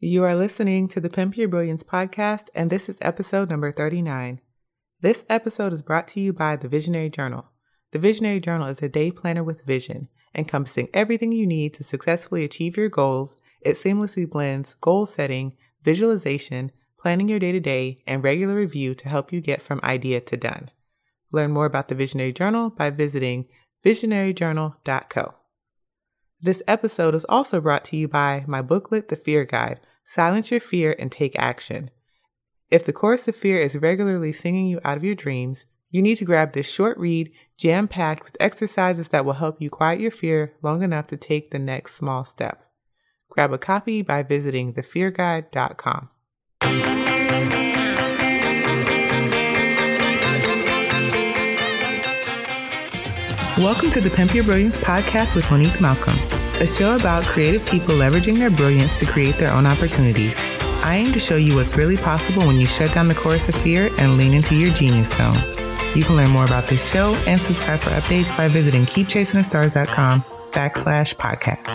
You are listening to the Pimp Your Brilliance podcast, and this is episode number 39. This episode is brought to you by the Visionary Journal. The Visionary Journal is a day planner with vision, encompassing everything you need to successfully achieve your goals. It seamlessly blends goal setting, visualization, planning your day to day, and regular review to help you get from idea to done. Learn more about the Visionary Journal by visiting visionaryjournal.co. This episode is also brought to you by my booklet, The Fear Guide Silence Your Fear and Take Action. If the chorus of fear is regularly singing you out of your dreams, you need to grab this short read, jam packed with exercises that will help you quiet your fear long enough to take the next small step. Grab a copy by visiting thefearguide.com. Welcome to the Pimp Your Brilliance podcast with Monique Malcolm, a show about creative people leveraging their brilliance to create their own opportunities. I aim to show you what's really possible when you shut down the chorus of fear and lean into your genius zone. You can learn more about this show and subscribe for updates by visiting keepchasingthestars.com backslash podcast.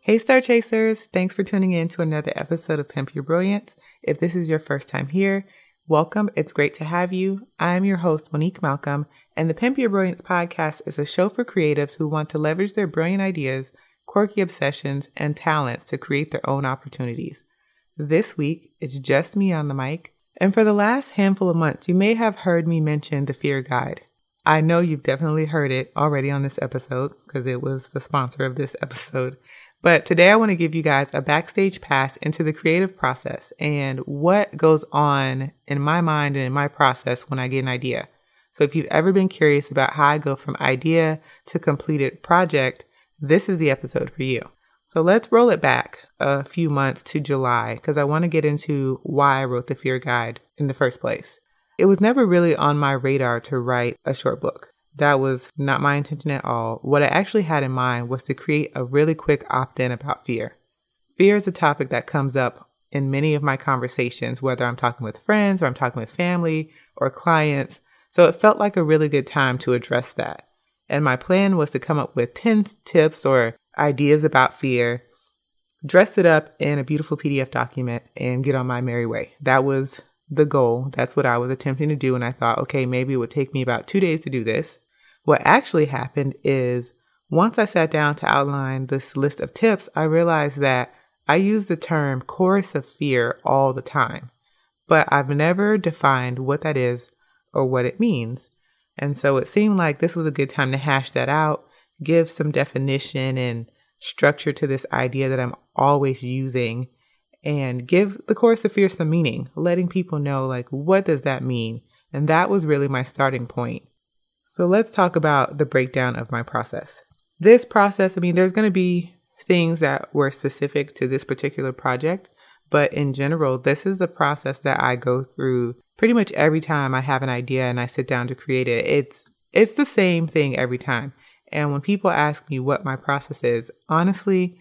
Hey, Star Chasers! Thanks for tuning in to another episode of Pimp Your Brilliance. If this is your first time here, Welcome. It's great to have you. I am your host, Monique Malcolm, and the Pimp Your Brilliance podcast is a show for creatives who want to leverage their brilliant ideas, quirky obsessions, and talents to create their own opportunities. This week, it's just me on the mic. And for the last handful of months, you may have heard me mention the Fear Guide. I know you've definitely heard it already on this episode because it was the sponsor of this episode. But today I want to give you guys a backstage pass into the creative process and what goes on in my mind and in my process when I get an idea. So if you've ever been curious about how I go from idea to completed project, this is the episode for you. So let's roll it back a few months to July because I want to get into why I wrote the Fear Guide in the first place. It was never really on my radar to write a short book. That was not my intention at all. What I actually had in mind was to create a really quick opt in about fear. Fear is a topic that comes up in many of my conversations, whether I'm talking with friends or I'm talking with family or clients. So it felt like a really good time to address that. And my plan was to come up with 10 tips or ideas about fear, dress it up in a beautiful PDF document, and get on my merry way. That was the goal. That's what I was attempting to do. And I thought, okay, maybe it would take me about two days to do this. What actually happened is once I sat down to outline this list of tips, I realized that I use the term chorus of fear all the time, but I've never defined what that is or what it means. And so it seemed like this was a good time to hash that out, give some definition and structure to this idea that I'm always using and give the chorus of fear some meaning, letting people know like what does that mean? And that was really my starting point. So let's talk about the breakdown of my process. This process, I mean, there's going to be things that were specific to this particular project, but in general, this is the process that I go through pretty much every time I have an idea and I sit down to create it. It's it's the same thing every time. And when people ask me what my process is, honestly,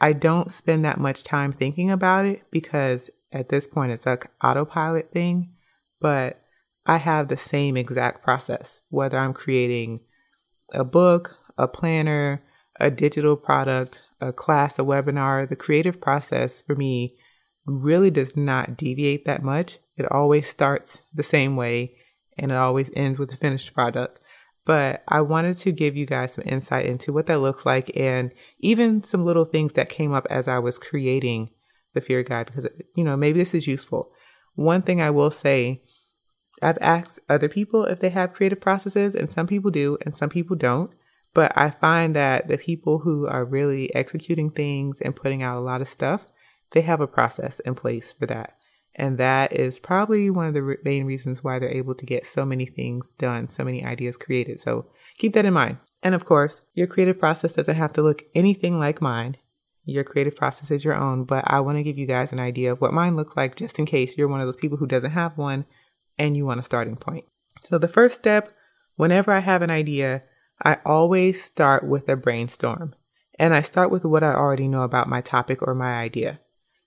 I don't spend that much time thinking about it because at this point it's like autopilot thing, but I have the same exact process, whether I'm creating a book, a planner, a digital product, a class, a webinar. The creative process for me really does not deviate that much. It always starts the same way and it always ends with a finished product. But I wanted to give you guys some insight into what that looks like and even some little things that came up as I was creating the fear guide because, you know, maybe this is useful. One thing I will say I've asked other people if they have creative processes, and some people do, and some people don't. But I find that the people who are really executing things and putting out a lot of stuff, they have a process in place for that. And that is probably one of the main reasons why they're able to get so many things done, so many ideas created. So keep that in mind. And of course, your creative process doesn't have to look anything like mine. Your creative process is your own, but I want to give you guys an idea of what mine looks like just in case you're one of those people who doesn't have one and you want a starting point. So, the first step, whenever I have an idea, I always start with a brainstorm. And I start with what I already know about my topic or my idea.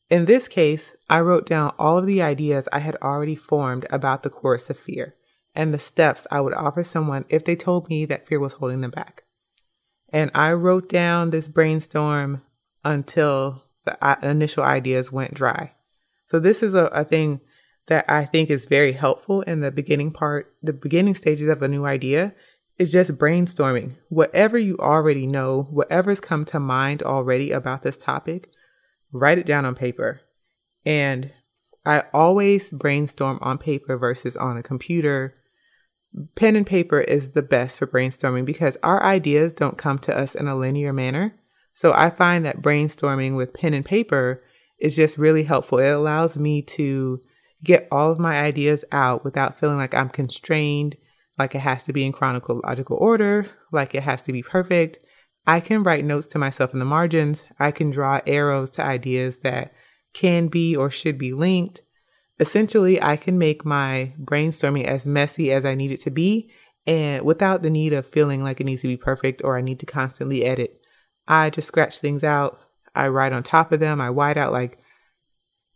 In this case, I wrote down all of the ideas I had already formed about the chorus of fear and the steps I would offer someone if they told me that fear was holding them back. And I wrote down this brainstorm until the uh, initial ideas went dry. So this is a, a thing that I think is very helpful in the beginning part, the beginning stages of a new idea is just brainstorming. Whatever you already know, whatever's come to mind already about this topic, write it down on paper. And I always brainstorm on paper versus on a computer. Pen and paper is the best for brainstorming because our ideas don't come to us in a linear manner. So I find that brainstorming with pen and paper is just really helpful. It allows me to get all of my ideas out without feeling like I'm constrained, like it has to be in chronological order, like it has to be perfect. I can write notes to myself in the margins. I can draw arrows to ideas that can be or should be linked. Essentially, I can make my brainstorming as messy as I need it to be and without the need of feeling like it needs to be perfect or I need to constantly edit. I just scratch things out. I write on top of them. I white out like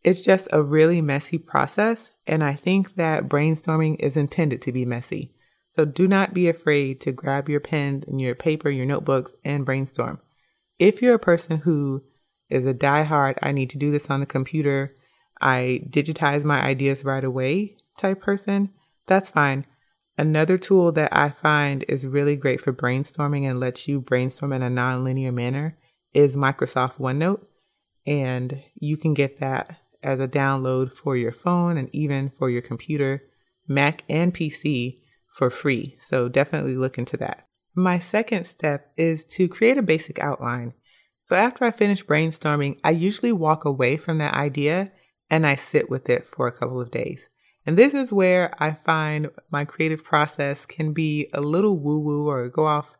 it's just a really messy process. And I think that brainstorming is intended to be messy. So do not be afraid to grab your pen and your paper, your notebooks, and brainstorm. If you're a person who is a diehard, I need to do this on the computer, I digitize my ideas right away type person, that's fine. Another tool that I find is really great for brainstorming and lets you brainstorm in a non-linear manner is Microsoft OneNote. And you can get that as a download for your phone and even for your computer, Mac and PC for free. So definitely look into that. My second step is to create a basic outline. So after I finish brainstorming, I usually walk away from that idea and I sit with it for a couple of days. And this is where I find my creative process can be a little woo woo or go off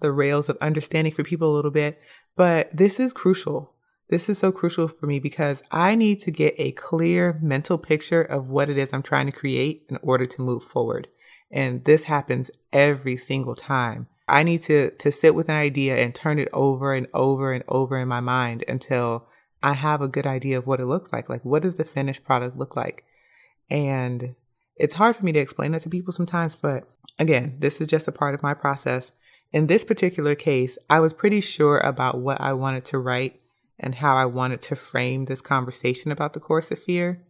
the rails of understanding for people a little bit. But this is crucial. This is so crucial for me because I need to get a clear mental picture of what it is I'm trying to create in order to move forward. And this happens every single time. I need to, to sit with an idea and turn it over and over and over in my mind until I have a good idea of what it looks like. Like, what does the finished product look like? And it's hard for me to explain that to people sometimes, but again, this is just a part of my process. In this particular case, I was pretty sure about what I wanted to write and how I wanted to frame this conversation about the chorus of fear.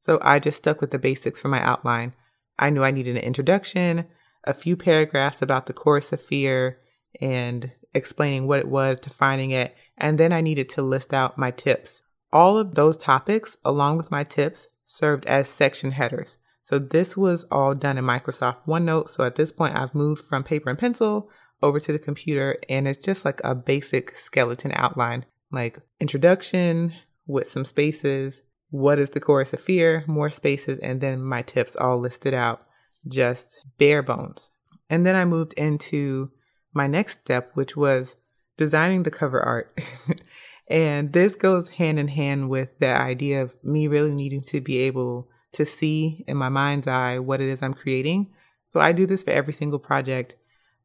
So I just stuck with the basics for my outline. I knew I needed an introduction, a few paragraphs about the chorus of fear, and explaining what it was, defining it, and then I needed to list out my tips. All of those topics, along with my tips, served as section headers. So this was all done in Microsoft OneNote. So at this point, I've moved from paper and pencil over to the computer, and it's just like a basic skeleton outline like introduction with some spaces. What is the chorus of fear? More spaces, and then my tips all listed out, just bare bones. And then I moved into my next step, which was designing the cover art. and this goes hand in hand with the idea of me really needing to be able to see in my mind's eye what it is I'm creating. So I do this for every single project.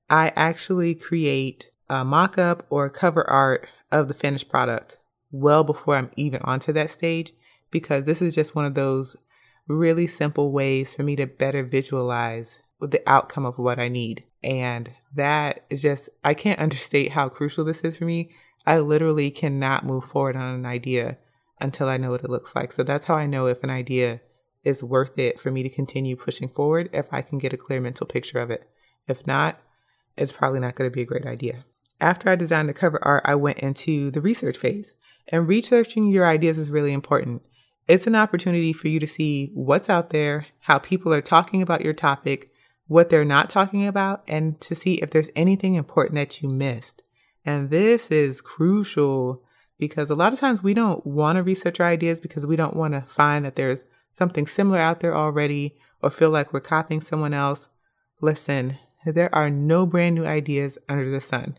I actually create a mock up or cover art of the finished product well before I'm even onto that stage because this is just one of those really simple ways for me to better visualize the outcome of what I need. And that is just, I can't understate how crucial this is for me. I literally cannot move forward on an idea until I know what it looks like. So that's how I know if an idea is worth it for me to continue pushing forward if I can get a clear mental picture of it. If not, it's probably not going to be a great idea. After I designed the cover art, I went into the research phase. And researching your ideas is really important. It's an opportunity for you to see what's out there, how people are talking about your topic, what they're not talking about, and to see if there's anything important that you missed. And this is crucial because a lot of times we don't want to research our ideas because we don't want to find that there's something similar out there already or feel like we're copying someone else. Listen, there are no brand new ideas under the sun.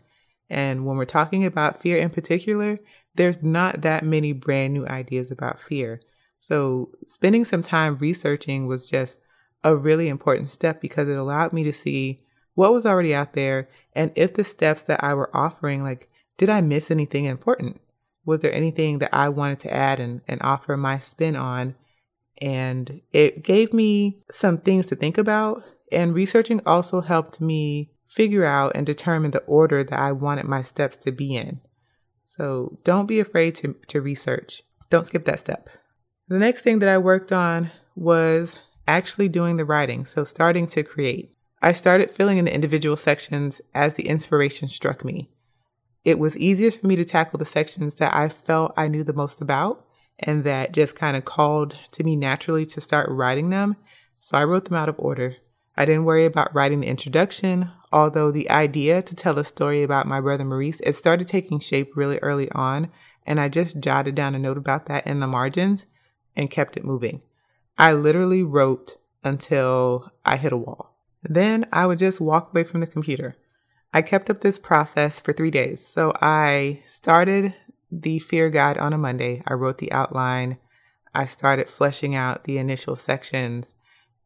And when we're talking about fear in particular, there's not that many brand new ideas about fear. So spending some time researching was just a really important step because it allowed me to see what was already out there and if the steps that I were offering, like, did I miss anything important? Was there anything that I wanted to add and, and offer my spin on? And it gave me some things to think about. And researching also helped me figure out and determine the order that I wanted my steps to be in. So don't be afraid to, to research. Don't skip that step. The next thing that I worked on was actually doing the writing. So starting to create. I started filling in the individual sections as the inspiration struck me. It was easiest for me to tackle the sections that I felt I knew the most about and that just kind of called to me naturally to start writing them. So I wrote them out of order. I didn't worry about writing the introduction, although the idea to tell a story about my brother Maurice, it started taking shape really early on, and I just jotted down a note about that in the margins and kept it moving. I literally wrote until I hit a wall. Then I would just walk away from the computer. I kept up this process for three days. So I started the fear guide on a Monday. I wrote the outline. I started fleshing out the initial sections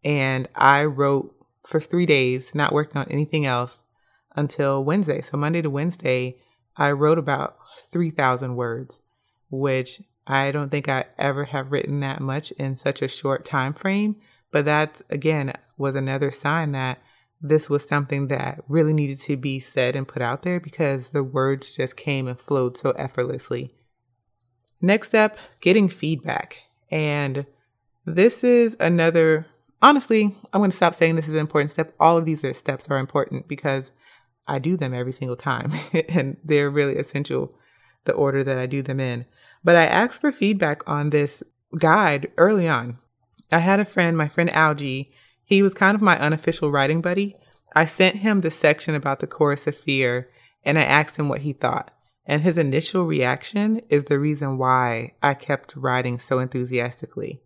and I wrote for three days, not working on anything else until Wednesday. So Monday to Wednesday, I wrote about 3,000 words, which I don't think I ever have written that much in such a short time frame. But that again was another sign that this was something that really needed to be said and put out there because the words just came and flowed so effortlessly. Next up, getting feedback. And this is another, honestly, I'm going to stop saying this is an important step. All of these are steps are important because I do them every single time and they're really essential, the order that I do them in. But I asked for feedback on this guide early on. I had a friend, my friend Algie, he was kind of my unofficial writing buddy. I sent him the section about the chorus of fear and I asked him what he thought. And his initial reaction is the reason why I kept writing so enthusiastically.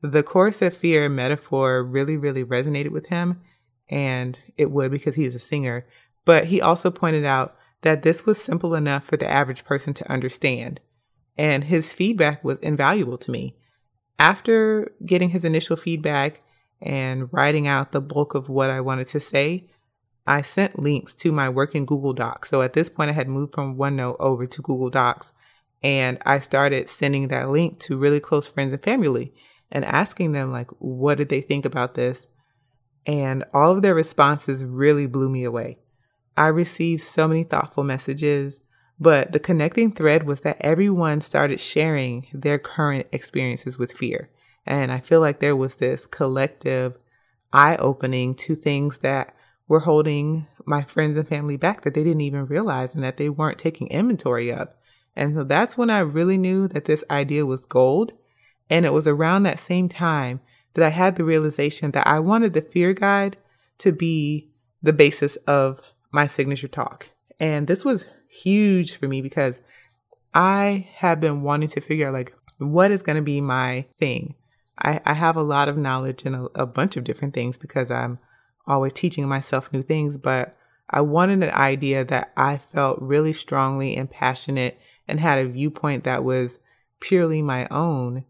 The chorus of fear metaphor really, really resonated with him, and it would because he's a singer. But he also pointed out that this was simple enough for the average person to understand. And his feedback was invaluable to me. After getting his initial feedback, and writing out the bulk of what I wanted to say, I sent links to my work in Google Docs. So at this point, I had moved from OneNote over to Google Docs, and I started sending that link to really close friends and family and asking them, like, what did they think about this? And all of their responses really blew me away. I received so many thoughtful messages, but the connecting thread was that everyone started sharing their current experiences with fear. And I feel like there was this collective eye opening to things that were holding my friends and family back that they didn't even realize and that they weren't taking inventory of. And so that's when I really knew that this idea was gold. And it was around that same time that I had the realization that I wanted the fear guide to be the basis of my signature talk. And this was huge for me because I have been wanting to figure out like what is going to be my thing. I, I have a lot of knowledge in a, a bunch of different things because I'm always teaching myself new things, but I wanted an idea that I felt really strongly and passionate and had a viewpoint that was purely my own.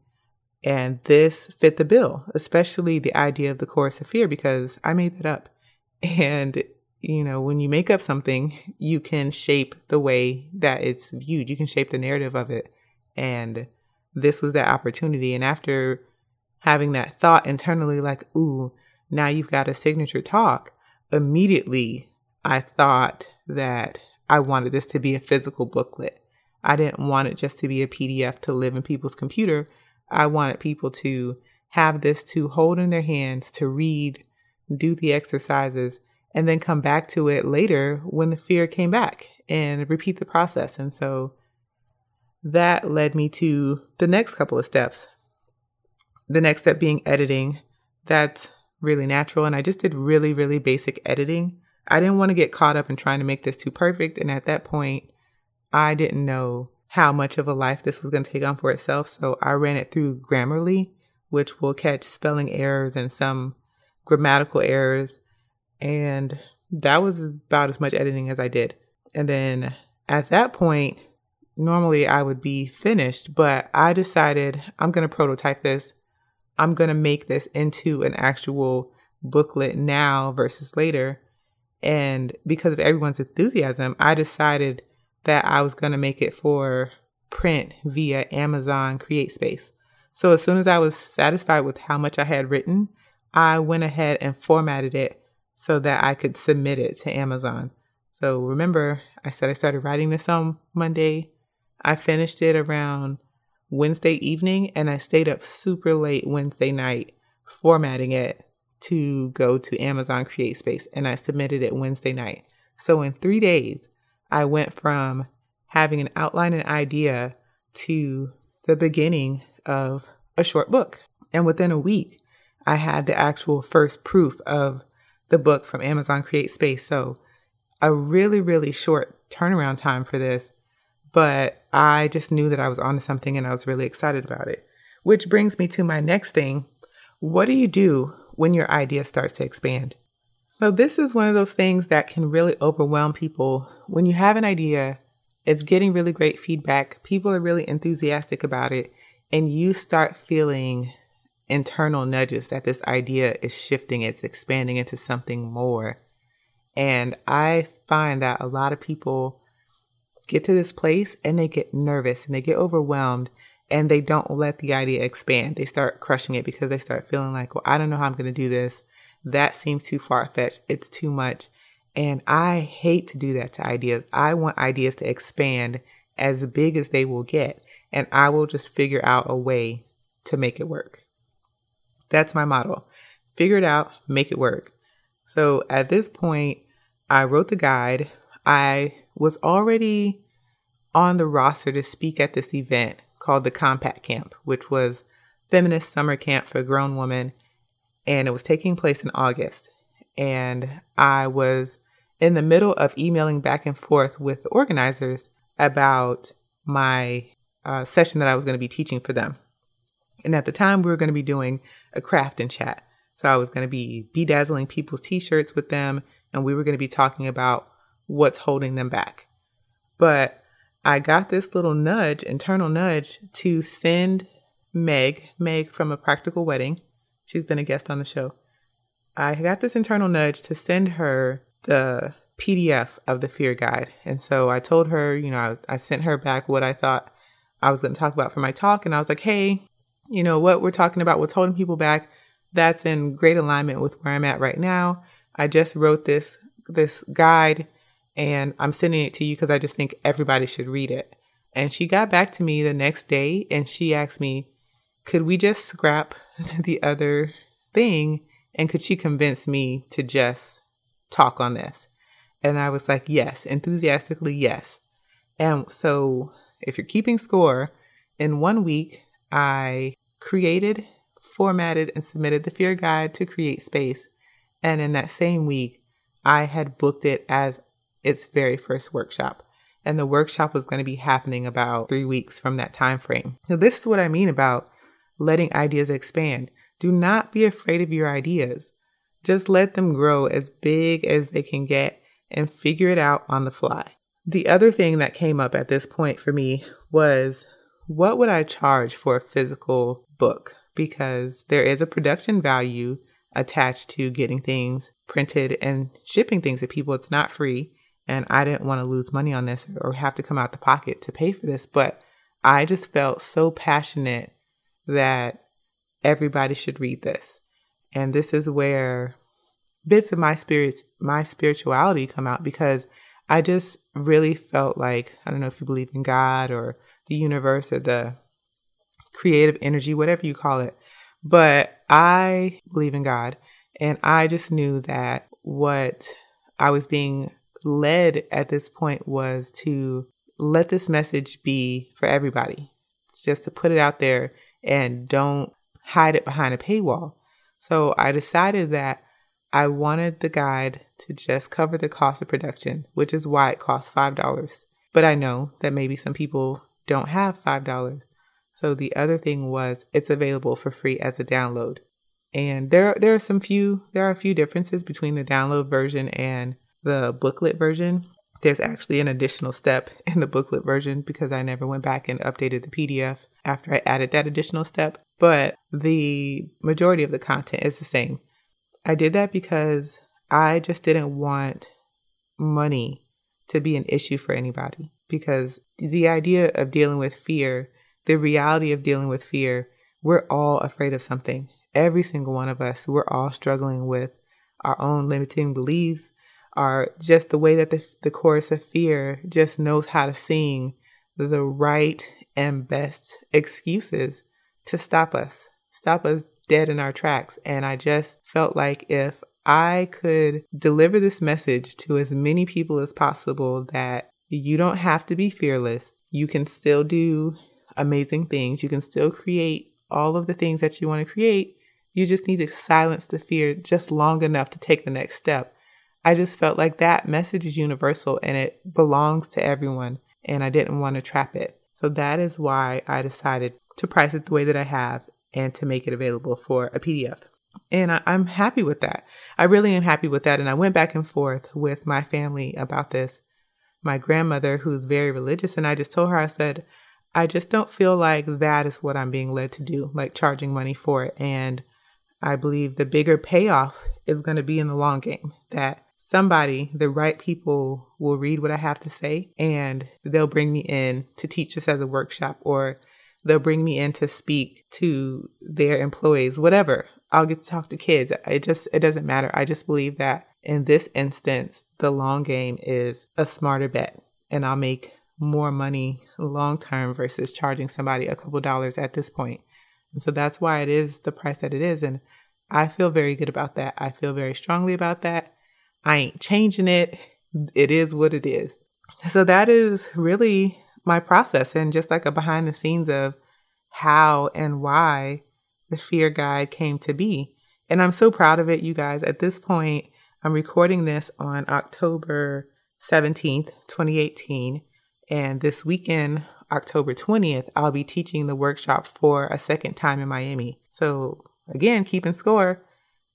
And this fit the bill, especially the idea of the chorus of fear, because I made that up. And, you know, when you make up something, you can shape the way that it's viewed. You can shape the narrative of it. And this was that opportunity. And after having that thought internally, like, ooh, now you've got a signature talk, immediately I thought that I wanted this to be a physical booklet. I didn't want it just to be a PDF to live in people's computer. I wanted people to have this to hold in their hands, to read, do the exercises, and then come back to it later when the fear came back and repeat the process. And so that led me to the next couple of steps the next step being editing. That's really natural. And I just did really, really basic editing. I didn't want to get caught up in trying to make this too perfect. And at that point, I didn't know how much of a life this was going to take on for itself. So I ran it through Grammarly, which will catch spelling errors and some grammatical errors. And that was about as much editing as I did. And then at that point, normally I would be finished, but I decided I'm going to prototype this I'm going to make this into an actual booklet now versus later. And because of everyone's enthusiasm, I decided that I was going to make it for print via Amazon CreateSpace. So as soon as I was satisfied with how much I had written, I went ahead and formatted it so that I could submit it to Amazon. So remember, I said I started writing this on Monday. I finished it around Wednesday evening and I stayed up super late Wednesday night formatting it to go to Amazon CreateSpace and I submitted it Wednesday night. So in three days, I went from having an outline and idea to the beginning of a short book. And within a week, I had the actual first proof of the book from Amazon Create Space. So a really, really short turnaround time for this. But I just knew that I was onto something and I was really excited about it. Which brings me to my next thing. What do you do when your idea starts to expand? So, this is one of those things that can really overwhelm people. When you have an idea, it's getting really great feedback, people are really enthusiastic about it, and you start feeling internal nudges that this idea is shifting, it's expanding into something more. And I find that a lot of people get to this place and they get nervous and they get overwhelmed and they don't let the idea expand. They start crushing it because they start feeling like, well, I don't know how I'm going to do this. That seems too far fetched. It's too much. And I hate to do that to ideas. I want ideas to expand as big as they will get. And I will just figure out a way to make it work. That's my model. Figure it out, make it work. So at this point, I wrote the guide. I was already on the roster to speak at this event called the Compact Camp, which was feminist summer camp for grown women. And it was taking place in August. And I was in the middle of emailing back and forth with the organizers about my uh, session that I was going to be teaching for them. And at the time, we were going to be doing a craft and chat. So I was going to be bedazzling people's t shirts with them, and we were going to be talking about what's holding them back. But I got this little nudge, internal nudge, to send Meg, Meg from a practical wedding. She's been a guest on the show. I got this internal nudge to send her the PDF of the fear guide. And so I told her, you know, I, I sent her back what I thought I was going to talk about for my talk. And I was like, hey, you know, what we're talking about, what's holding people back, that's in great alignment with where I'm at right now. I just wrote this this guide and I'm sending it to you because I just think everybody should read it. And she got back to me the next day and she asked me, could we just scrap the other thing and could she convince me to just talk on this? And I was like, yes, enthusiastically, yes. And so if you're keeping score, in one week, I created, formatted, and submitted the Fear Guide to Create Space. And in that same week, I had booked it as its very first workshop. And the workshop was going to be happening about three weeks from that time frame. So this is what I mean about letting ideas expand. Do not be afraid of your ideas. Just let them grow as big as they can get and figure it out on the fly. The other thing that came up at this point for me was what would I charge for a physical book? Because there is a production value attached to getting things printed and shipping things to people. It's not free. And I didn't want to lose money on this or have to come out the pocket to pay for this. But I just felt so passionate that everybody should read this. And this is where bits of my spirits, my spirituality come out because I just really felt like, I don't know if you believe in God or the universe or the creative energy, whatever you call it. But I believe in God. And I just knew that what I was being led at this point was to let this message be for everybody. It's just to put it out there and don't hide it behind a paywall. So I decided that I wanted the guide to just cover the cost of production, which is why it costs $5. But I know that maybe some people don't have $5. So the other thing was it's available for free as a download. And there there are some few there are a few differences between the download version and the booklet version. There's actually an additional step in the booklet version because I never went back and updated the PDF after I added that additional step, but the majority of the content is the same. I did that because I just didn't want money to be an issue for anybody because the idea of dealing with fear, the reality of dealing with fear, we're all afraid of something. Every single one of us, we're all struggling with our own limiting beliefs, or just the way that the, the chorus of fear just knows how to sing the right and best excuses to stop us, stop us dead in our tracks. And I just felt like if I could deliver this message to as many people as possible that you don't have to be fearless, you can still do amazing things, you can still create all of the things that you want to create. You just need to silence the fear just long enough to take the next step. I just felt like that message is universal and it belongs to everyone, and I didn't want to trap it. So that is why I decided to price it the way that I have and to make it available for a PDF. And I, am happy with that. I really am happy with that. And I went back and forth with my family about this. My grandmother, who's very religious, and I just told her, I said, I just don't feel like that is what I'm being led to do, like charging money for it. And I believe the bigger payoff is going to be in the long game that somebody, the right people, will read what I have to say and they'll bring me in to teach this as a workshop or they'll bring me in to speak to their employees, whatever. I'll get to talk to kids. It just, it doesn't matter. I just believe that in this instance, the long game is a smarter bet and I'll make more money long term versus charging somebody a couple dollars at this point. And so that's why it is the price that it is. And I feel very good about that. I feel very strongly about that. I ain't changing it. It is what it is. So that is really my process and just like a behind the scenes of how and why the fear guide came to be. And I'm so proud of it, you guys. At this point, I'm recording this on October 17th, 2018. And this weekend, October 20th, I'll be teaching the workshop for a second time in Miami. So, again, keeping score.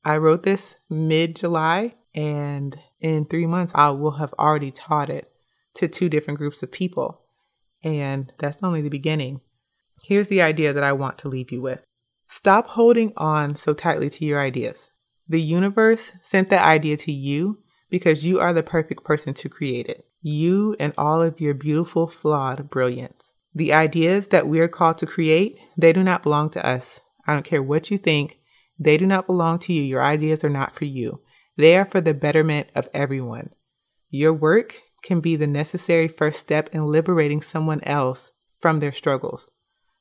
I wrote this mid July, and in three months, I will have already taught it to two different groups of people. And that's only the beginning. Here's the idea that I want to leave you with stop holding on so tightly to your ideas. The universe sent that idea to you because you are the perfect person to create it. You and all of your beautiful, flawed brilliance. The ideas that we are called to create, they do not belong to us. I don't care what you think. They do not belong to you. Your ideas are not for you. They are for the betterment of everyone. Your work can be the necessary first step in liberating someone else from their struggles.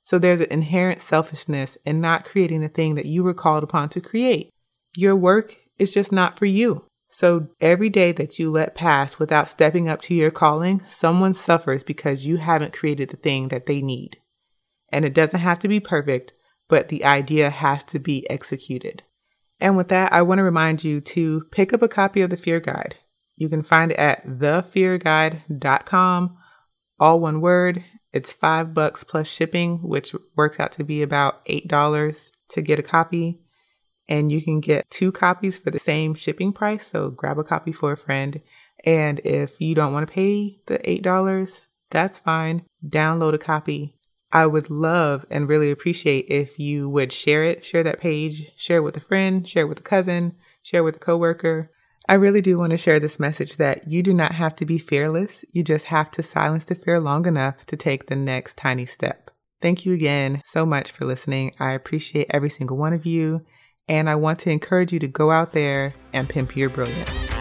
So there's an inherent selfishness in not creating the thing that you were called upon to create. Your work is just not for you. So every day that you let pass without stepping up to your calling, someone suffers because you haven't created the thing that they need. And it doesn't have to be perfect, but the idea has to be executed. And with that, I want to remind you to pick up a copy of the Fear Guide. You can find it at thefearguide.com, all one word. It's five bucks plus shipping, which works out to be about $8 to get a copy. And you can get two copies for the same shipping price. So grab a copy for a friend. And if you don't want to pay the $8, that's fine. Download a copy. I would love and really appreciate if you would share it, share that page, share it with a friend, share it with a cousin, share it with a coworker. I really do want to share this message that you do not have to be fearless. You just have to silence the fear long enough to take the next tiny step. Thank you again so much for listening. I appreciate every single one of you. And I want to encourage you to go out there and pimp your brilliance.